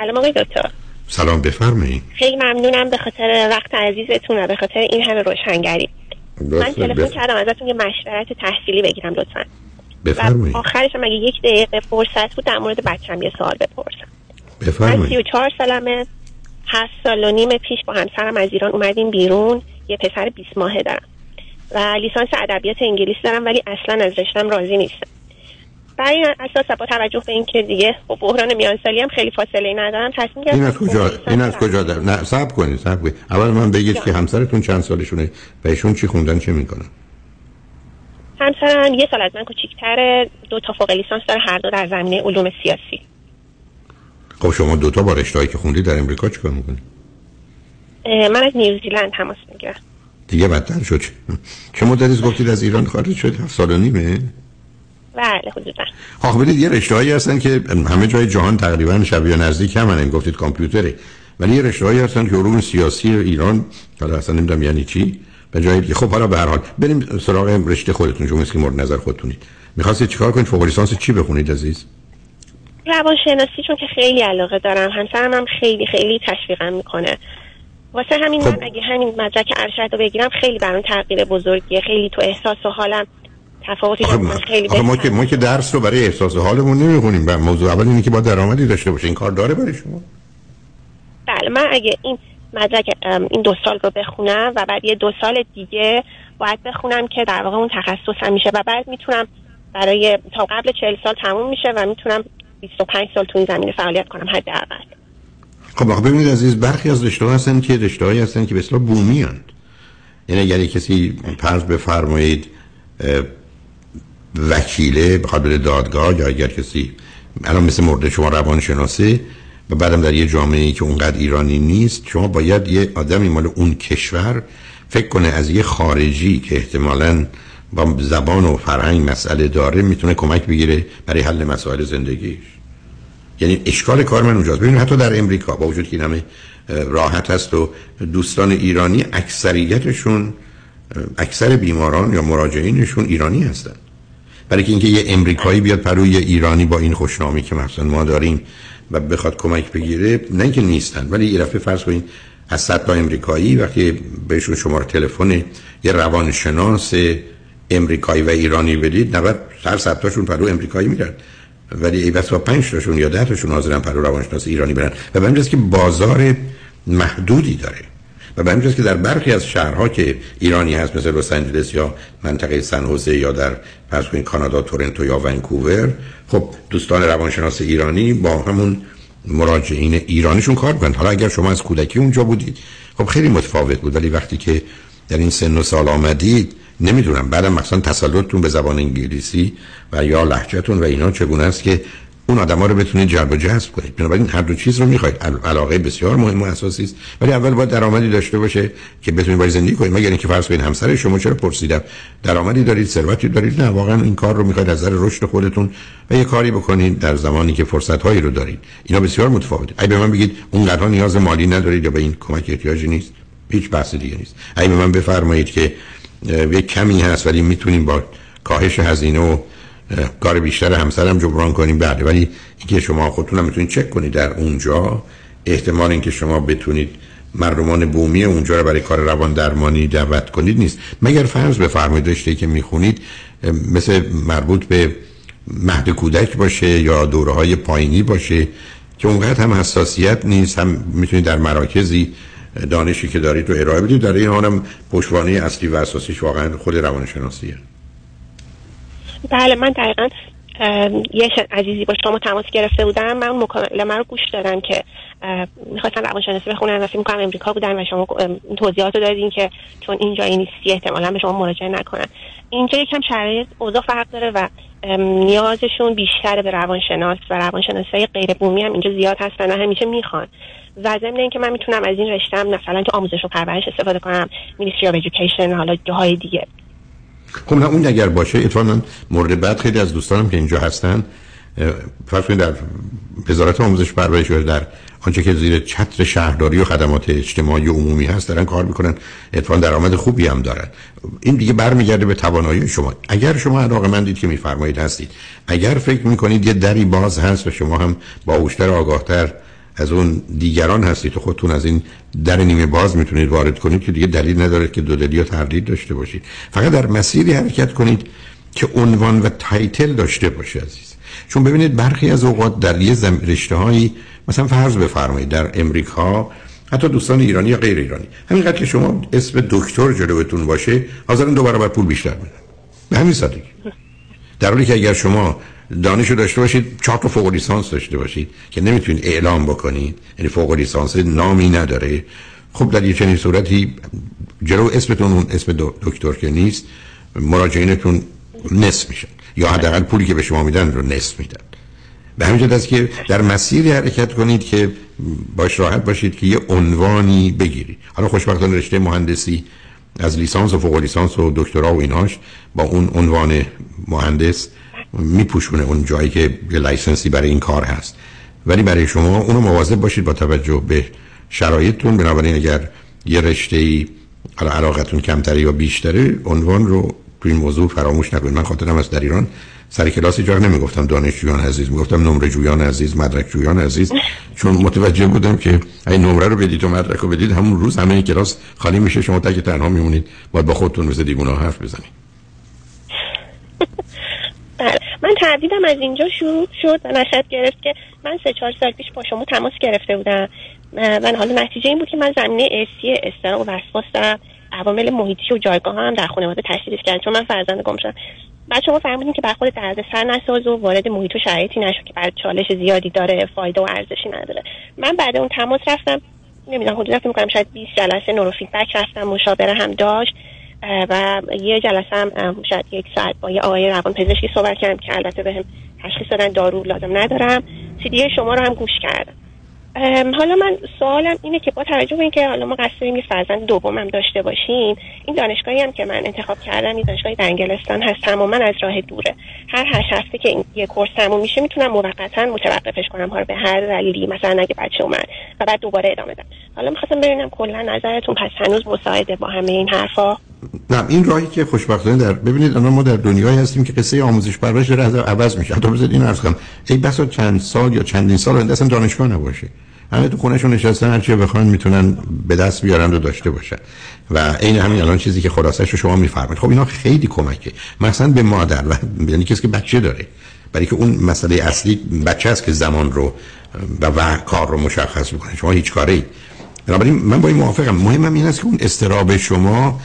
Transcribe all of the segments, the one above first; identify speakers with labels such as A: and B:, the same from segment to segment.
A: سلام آقای دکتر.
B: سلام بفرمایید.
A: خیلی ممنونم به خاطر وقت عزیزتون و به خاطر این همه روشنگری. من تلفن کردم ازتون یه مشورت تحصیلی بگیرم لطفا.
B: بفرمایید.
A: آخرش هم اگه یک دقیقه فرصت بود در مورد بچم یه سوال بپرسم. من
B: بفرمایید
A: 34 سالمه هفت سال و نیم پیش با همسرم از ایران اومدیم بیرون. یه پسر 20 ماهه دارم. و لیسانس ادبیات انگلیسی دارم ولی اصلا از رشتم راضی نیستم. بر این اساس با توجه به اینکه دیگه با بحران میان سالی هم خیلی فاصله ندارم تصمیم گرفتم
B: این از کجا این از. کجا در... نه صبر کنید صبر کنید. اول من بگید که همسرتون چند سالشونه؟ و ایشون چی خوندن چه می‌کنن؟
A: همسرم یه سال از من کوچیک‌تره. دو تا فوق لیسانس داره هر دو در زمینه علوم سیاسی.
B: خب شما دوتا با رشته‌ای که خوندید در امریکا چیکار می‌کنید
A: اه، من از نیوزیلند تماس می‌گیرم.
B: دیگه بدتر شد. چه مدتی گفتید از ایران خارج شد؟ هفت سال و نیمه.
A: بله حدودا
B: آخه بدید یه رشته‌هایی هستن که همه جای جهان تقریبا شبیه نزدیک هم این گفتید کامپیوتره. ولی یه رشته‌هایی هستن که علوم سیاسی ایران حالا اصلا نمی‌دونم یعنی چی به جای دیگه خب حالا به هر حال بریم سراغ رشته خودتون چون که مورد نظر خودتونید. می‌خواستید چیکار کنید؟ فوق لیسانس چی بخونید عزیز؟
A: روانشناسی چون که خیلی علاقه دارم. همسرم هم خیلی خیلی تشویقم می‌کنه. واسه همین
B: خب.
A: من اگه همین مدرک ارشد رو بگیرم خیلی برام تغییر بزرگیه. خیلی تو احساس و حالم تفاوتی. خیلی
B: آخه ما که. ما که درس رو برای احساس حالمون نمی‌خونیم و موضوع اول اینه که با درآمدی داشته باشه این کار داره برای شما
A: بله من اگه این مدرک این دو سال رو بخونم و بعد یه دو سال دیگه باید بخونم که در واقع اون تخصصم میشه و بعد می‌تونم برای تا قبل 40 سال تموم میشه و می‌تونم 25 سال تو این زمینه فعالیت کنم حداقل
B: خب آخه ببینید عزیز برخی از رشته هستن که رشته هستن که به اصطلاح بومی هستند یعنی اگر کسی فرض بفرمایید وکیله بخواد بره دادگاه یا اگر کسی الان مثل مورد شما روانشناسه و بعدم در یه جامعه که اونقدر ایرانی نیست شما باید یه آدمی مال اون کشور فکر کنه از یه خارجی که احتمالاً با زبان و فرهنگ مسئله داره می‌تونه کمک بگیره برای حل مسائل زندگیش. یعنی اشکال کار من اونجاست. ببینید حتی در امریکا با وجود که همه راحت هست و دوستان ایرانی اکثریتشون اکثر بیماران یا مراجعینشون ایرانی هستن. برای که اینکه یه امریکایی بیاد پروی یه ایرانی با این خوشنامی که مثلا ما داریم و بخواد کمک بگیره نه اینکه نیستن ولی یه دفعه فرض کنید از صد تا امریکایی وقتی بهشون شماره تلفن یه روانشناس امریکایی و ایرانی بدید 90 هر صد تاشون پرو امریکایی میرن. ولی ای بس با 5 تاشون یا 10 تاشون حاضرن پرو روانشناس ایرانی برن. و به که بازار محدودی داره. و به همین که در برخی از شهرها که ایرانی هست مثل لس آنجلس یا منطقه سن یا در فرض کنید کانادا تورنتو یا ونکوور خب دوستان روانشناس ایرانی با همون مراجعین ایرانیشون کار می‌کنن. حالا اگر شما از کودکی اونجا بودید خب خیلی متفاوت بود. ولی وقتی که در این سن و سال آمدید نمی‌دونم. بعدم مثلا تسلطتون به زبان انگلیسی و یا لهجهتون و اینا چگونه است که اون آدما رو بتونید جلب و جذب کنید بنابراین هر دو چیز رو می‌خواید علاقه بسیار مهم و اساسی است. ولی اول باید درآمدی داشته باشه که بتونید باید زندگی کنید مگر اینکه فرض کنید همسر شما چرا پرسیدم؟ درآمدی دارید ثروتی دارید؟ نه واقعا این کار رو می‌خواید از نظر رشد خودتون و یه کاری بکنید در زمانی که فرصت هایی رو دارید. اینا بسیار متفاوته. اگه به من بگید اونقدر نیاز مالی ندارید یا به این کمک احتیاجی نیست هیچ بحث دیگه نیست. اگه به من بفرمایید که یه کمی هست ولی می‌تونیم با کاهش هزینه و کار بیشتر همسرم جبران کنیم بله ولی اینکه شما خودتون هم می‌تونید چک کنید در اونجا احتمال اینکه شما بتونید مردمان بومی اونجا رو برای کار روان درمانی دعوت کنید نیست. مگر فرض بفرمایید رشته که می‌خونید مثل مربوط به مهد کودک باشه یا دوره های پایینی باشه که اونقدر هم حساسیت نیست هم می‌تونید در مراکزی دانشی که دارید رو ارائه بدید. در این حالم پشتوانه اصلی و اساسیش واقعا خود روانشناسیه.
A: بله من دقیقا یه عزیزی با شما تماس گرفته بودم. من مکالمه رو گوش دادم که می‌خواستن روانشناسی بخونن و فکر می‌کنم امریکا بودن و شما توضیحات رو دادین که چون اینجایی نیستی احتمالا به شما مراجعه نکنن. اینجا یکم شرایط اوضاع فرق داره و نیازشون بیشتره به روانشناس و روانشناسی های غیر بومی هم اینجا زیاد هستن و همیشه می‌خوان. و ضمن اینکه من می‌تونم از این رشتم مثلا تو آموزش و پرورش استفاده کنم مینیستری ادویکیشن حالا جاهای دیگه.
B: خب نه اون اگر باشه اتفاقا مورد بعد خیلی از دوستانم که اینجا هستن فرض در وزارت آموزش پرورش در آنچه که زیر چتر شهرداری و خدمات اجتماعی و عمومی هست دارن کار می‌کنن اتفاقا درآمد خوبی هم دارن. این دیگه برمیگرده به توانایی شما. اگر شما علاقه‌مندید که میفرمایید هستید. اگر فکر می‌کنید یه دری باز هست و شما هم باهوشتر آگاهتر از اون دیگران هستید تو خودتون از این در نیمه باز می‌تونید وارد کنید که دیگه دلیل نداره که دو دلی یا تردید داشته باشید. فقط در مسیری حرکت کنید که عنوان و تایتل داشته باشه عزیز. چون ببینید برخی از اوقات در یه رشته هایی مثلا فرض بفرمایید در امریکا حتی دوستان ایرانی یا غیر ایرانی. همینقدر که شما اسم دکتر جلوتون باشه حاضرن دو برابر پول بیشتر بدن. به همین سادگی. در حالی که اگر شما دانشو داشته باشید چهار تا فوق لیسانس داشته باشید که نمی‌تونید اعلام بکنید. یعنی فوق لیسانس نامی نداره. خب در یه چنین صورتی جلو اسمتون اون اسم دکتر که نیست مراجعینتون نصف میشن. یا حداقل پولی که به شما میدن رو نصف میدن. به همین است که در مسیری حرکت کنید که باش راحت باشید که یه عنوانی بگیرید. حالا خوشبختانه رشته مهندسی از لیسانس و فوق لیسانس و دکترا و ایناش با اون عنوان مهندس میپوشونه اون جایی که یه license ی برای این کار هست. ولی برای شما اونو مواظب باشید با توجه به شرایطتون. بنابراین اگر یه رشته ای علاقتون کمتره یا بیشتره عنوان رو تو این موضوع فراموش نکنید. من خاطرم از در ایران سر کلاس جا نمی‌گفتم. دانشجویان عزیز. می‌گفتم نمره جویان عزیز مدرک جویان عزیز. چون متوجه بودم که این نمره رو بدید و مدرک رو بدید همون روز همه کلاس خالی میشه. شما تک تنها میمونید. باید با خودتون مثل دیوونه حرف بزنید
A: بله من تردیدم از اینجا شروع شد و نشد گرفت که من سه چهار سال پیش با شما تماس گرفته بودم. و حالا نتیجه این بود که من زمینه ارسی استرا و وسواس دارم. عوامل محیطی و جایگاه هم در خانواده تشخیص کردن چون من فرزند گم شدم. بعد شما فهمیدین که بر خود درد سر نساز و وارد محیط و شرایطی نشد که بر چالش زیادی داره فایده و ارزشی نداره. من بعد اون تماس رفتم. نمی‌دونم حدودا فکر می‌کنم شاید 20 جلسه نورو فیدبک رفتم مشاوره هم داشت. و یه جلسه هم شاید یک ساعت با یه آقای روان پزشکی صحبت کردم که البته بهم تشخیص دادن دارو لازم ندارم. سیدی شما رو هم گوش کردم. حالا من سوالم اینه که با توجه به اینکه حالا ما قصد داریم یه فرزند دومم داشته باشیم این دانشگاهی هم که من انتخاب کردم این دانشگاه در انگلستان هست تماما از راه دوره. هر هشت هفته که این یه کورس تموم میشه می‌تونم موقتا متوقفش کنم. ها به هر دلیلی مثلا اگه بچه اومد و بعد دوباره ادامه بدم حالا می‌خواستم ببینم کلا نظرتون پس هنوز مساعده با همه این حرفا؟
B: نه این راهی که خوشبختانه در ببینید الان ما در دنیایی هستیم که قصه آموزش پرورش داره عوض میشه. حتی بذارید این عرض کنم. ای بسا چند سال یا چندین سال اصلا دانشگاه نباشه. همه تو خونهشون نشستن هر چی بخوان می‌تونن به دست بیارن و داشته باشن. و عین همین الان چیزی که خلاصش رو شما میفرمایید. خب اینا خیلی کمکه. مثلا به مادر و یعنی کسی که بچه داره. برای که اون مسئله اصلی بچه است که زمان رو و, و کار رو مشخص می‌کنه. شما هیچ کاری. بنابراین من با این موافقم. مهمم این است که اون استراب شما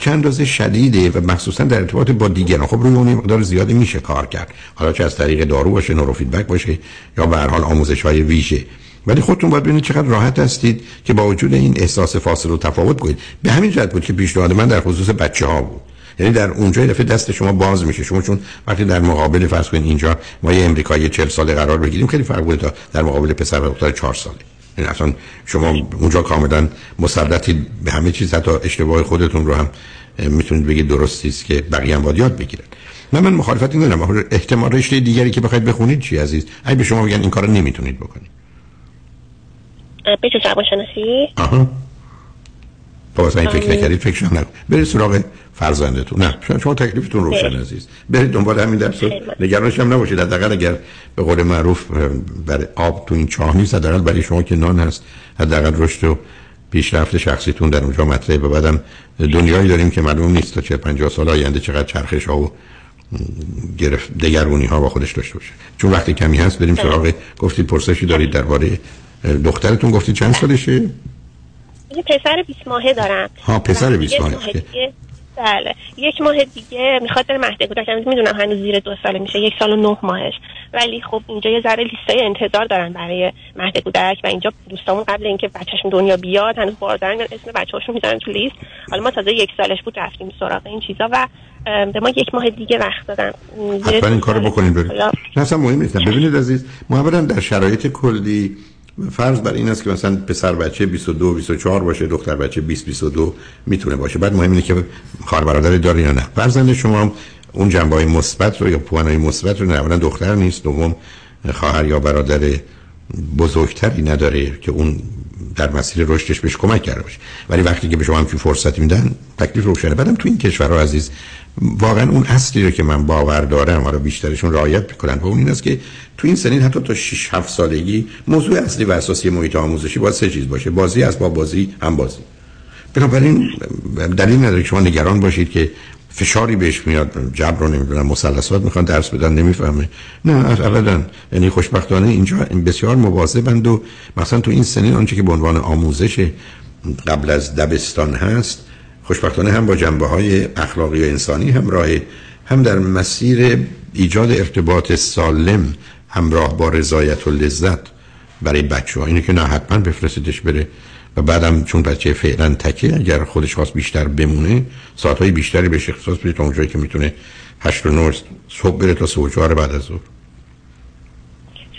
B: چند اندازه شدیده و مخصوصا در ارتباط با دیگران. خب روی اون مقدار زیادی میشه کار کرد. حالا چه از طریق دارو باشه نورو فیدبک باشه یا به هر حال آموزش های ویژه. ولی خودتون باید ببینید چقدر راحت هستید که با وجود این احساس فاصله و تفاوت کنید. به همین جهت بود که پیشنهاد من در خصوص بچه ها بود. یعنی در اونجا دفعه دست شما باز میشه. شما چون وقتی در مقابل فرض کنید اینجا ما یه امریکایی 40 ساله قرار بگیریم خیلی فرق بود تا در مقابل پسر و دختر 4 ساله. یعنی اصلا شما اونجا کاملا مسلطی به همه چیز حتی اشتباه خودتون رو هم می‌تونید بگید درستی است که بقیه هم باید یاد بگیرن. من من مخالفتی ندارم احتمال رشته دیگری که بخواید بخونید چی عزیز؟ اگه به شما بگن این کارو نمی‌تونید بکنید.
A: به شناسی
B: آها. با این فکر نکردید فکر نکن برید سراغ فرزندتون. نه شما تکلیفتون روشن عزیز. برید دنبال همین درس نگرانش هم نباشید. حداقل اگر به قول معروف برای آب تو این چاه نیست حداقل برای شما که نان هست. حداقل رشد و پیشرفت شخصیتون در اونجا مطرحه. و بعدم دنیایی داریم که معلوم نیست تا چه 50 سال آینده چقدر چرخش ها و گرفت دگرونی ها با خودش داشته باشه. چون وقتی کمی هست بریم سراغ گفتید پرسشی دارید درباره دخترتون گفتی چند سالشه؟
A: یه پسر 20 ماهه دارم.
B: ها پسر 20 ماهه.
A: بله. یک ماه دیگه می‌خواد بره مهد کودک. می‌دونم هنوز زیر دو ساله میشه. یک سال و نه ماهش. ولی خب اینجا یه ذره لیستای انتظار دارن برای مهد کودک و اینجا دوستامون قبل اینکه بچهشون دنیا بیاد هنوز باردارن اسم بچه‌هاشون می‌ذارن تو لیست. حالا ما تازه یک سالش بود رفتیم سراغ این چیزا و به ما یک ماه دیگه وقت دادن.
B: حتما این کارو بکنیم. بریم نه اصلا مهم نیست. ببینید عزیز ما در شرایط کلی فرض بر این است که مثلا پسر بچه 22 24 باشه دختر بچه 20 22 می‌تونه باشه. بعد مهم اینه که خواهر برادر داره یا نه. فرزند شما اون جنبه های مثبت رو یا پوانای مثبت رو نه دختر نیست دوم خواهر یا برادر بزرگتری نداره که اون در مسیر رشدش بهش کمک کرده باشه. ولی وقتی که به شما همچین فرصتی میدن تکلیف روشنه. بعدم تو این کشورها عزیز واقعا اون اصلی رو که من باور دارم حالا بیشترشون رعایت می‌کنن و اون این است که تو این سنین حتی تا 6 7 سالگی موضوع اصلی و اساسی محیط آموزشی باید سه چیز باشه. بازی از با بازی هم بازی بنابراین دلیل نداره که شما نگران باشید که فشاری بهش میاد جبر رو نمی‌دونم مثلثات می‌خوان درس بدن نمی‌فهمه. نه ابدا. یعنی خوشبختانه اینجا بسیار مواظبند و مثلا تو این سنین آنچه که به عنوان آموزش قبل از دبستان هست خوشبختانه هم با جنبه های اخلاقی و انسانی همراه هم در مسیر ایجاد ارتباط سالم همراه با رضایت و لذت برای بچه ها اینه که نه حتما بفرستیدش بره و بعدم چون بچه فعلا تکه اگر خودش خواست بیشتر بمونه ساعتهای بیشتری بهش اختصاص بده تا اونجایی که می‌تونه هشت و 9 صبح بره تا سه و چهار بعد از ظهر.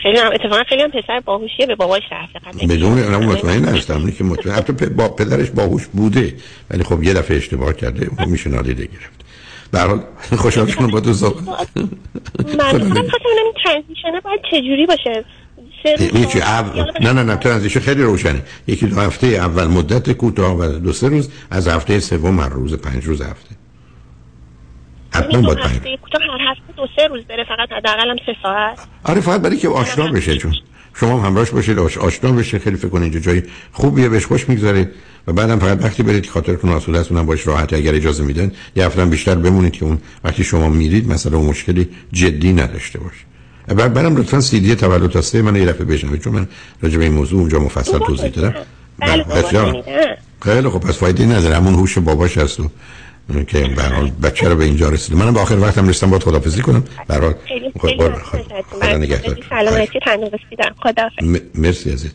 A: خیلی هم اتفاقا خیلی هم پسر باهوشیه به باباش رفته
B: بدون اونم مطمئن هستم که مطمئن حتی با پدرش باهوش بوده ولی خب یه دفعه اشتباه کرده اون میشه نادیده گرفت. هر حال خوشحال شدم با تو صحبت
A: من خواستم این ترانزیشنه باید چجوری باشه.
B: هیچی نه نه نه ترانزیشن خیلی روشنه. یکی دو هفته اول مدت کوتاه و دو سه روز از هفته سوم هر روز پنج روز هفته.
A: حتما باید پنج هر هفته دو سه روز بره فقط حداقل سه ساعت.
B: آره فقط برای که آشنا بشه چون شما هم همراهش باشید آشنا بشه خیلی فکر کنید اینجا جای خوبیه بهش خوش می‌گذاره و بعدم فقط وقتی برید خاطرتون آسوده است اونم باش راحت اگر اجازه میدن یه هفته بیشتر بمونید که اون وقتی شما میرید مثلا اون مشکلی جدی نداشته باشه بعد برم لطفا سی دی تولد سه من یه دفعه بشنوید چون من راجع به این موضوع اونجا مفصل توضیح دادم.
A: بله
B: خیلی خب پس فایده نداره. همون هوش باباش هست و که به حال بچه رو به اینجا رسیده. منم به آخر وقتم رسیدم باید خدافظی کنم. به حال
A: خیلی خیلی سلامتی تندرستی دارم. خدا
B: مرسی عزیز.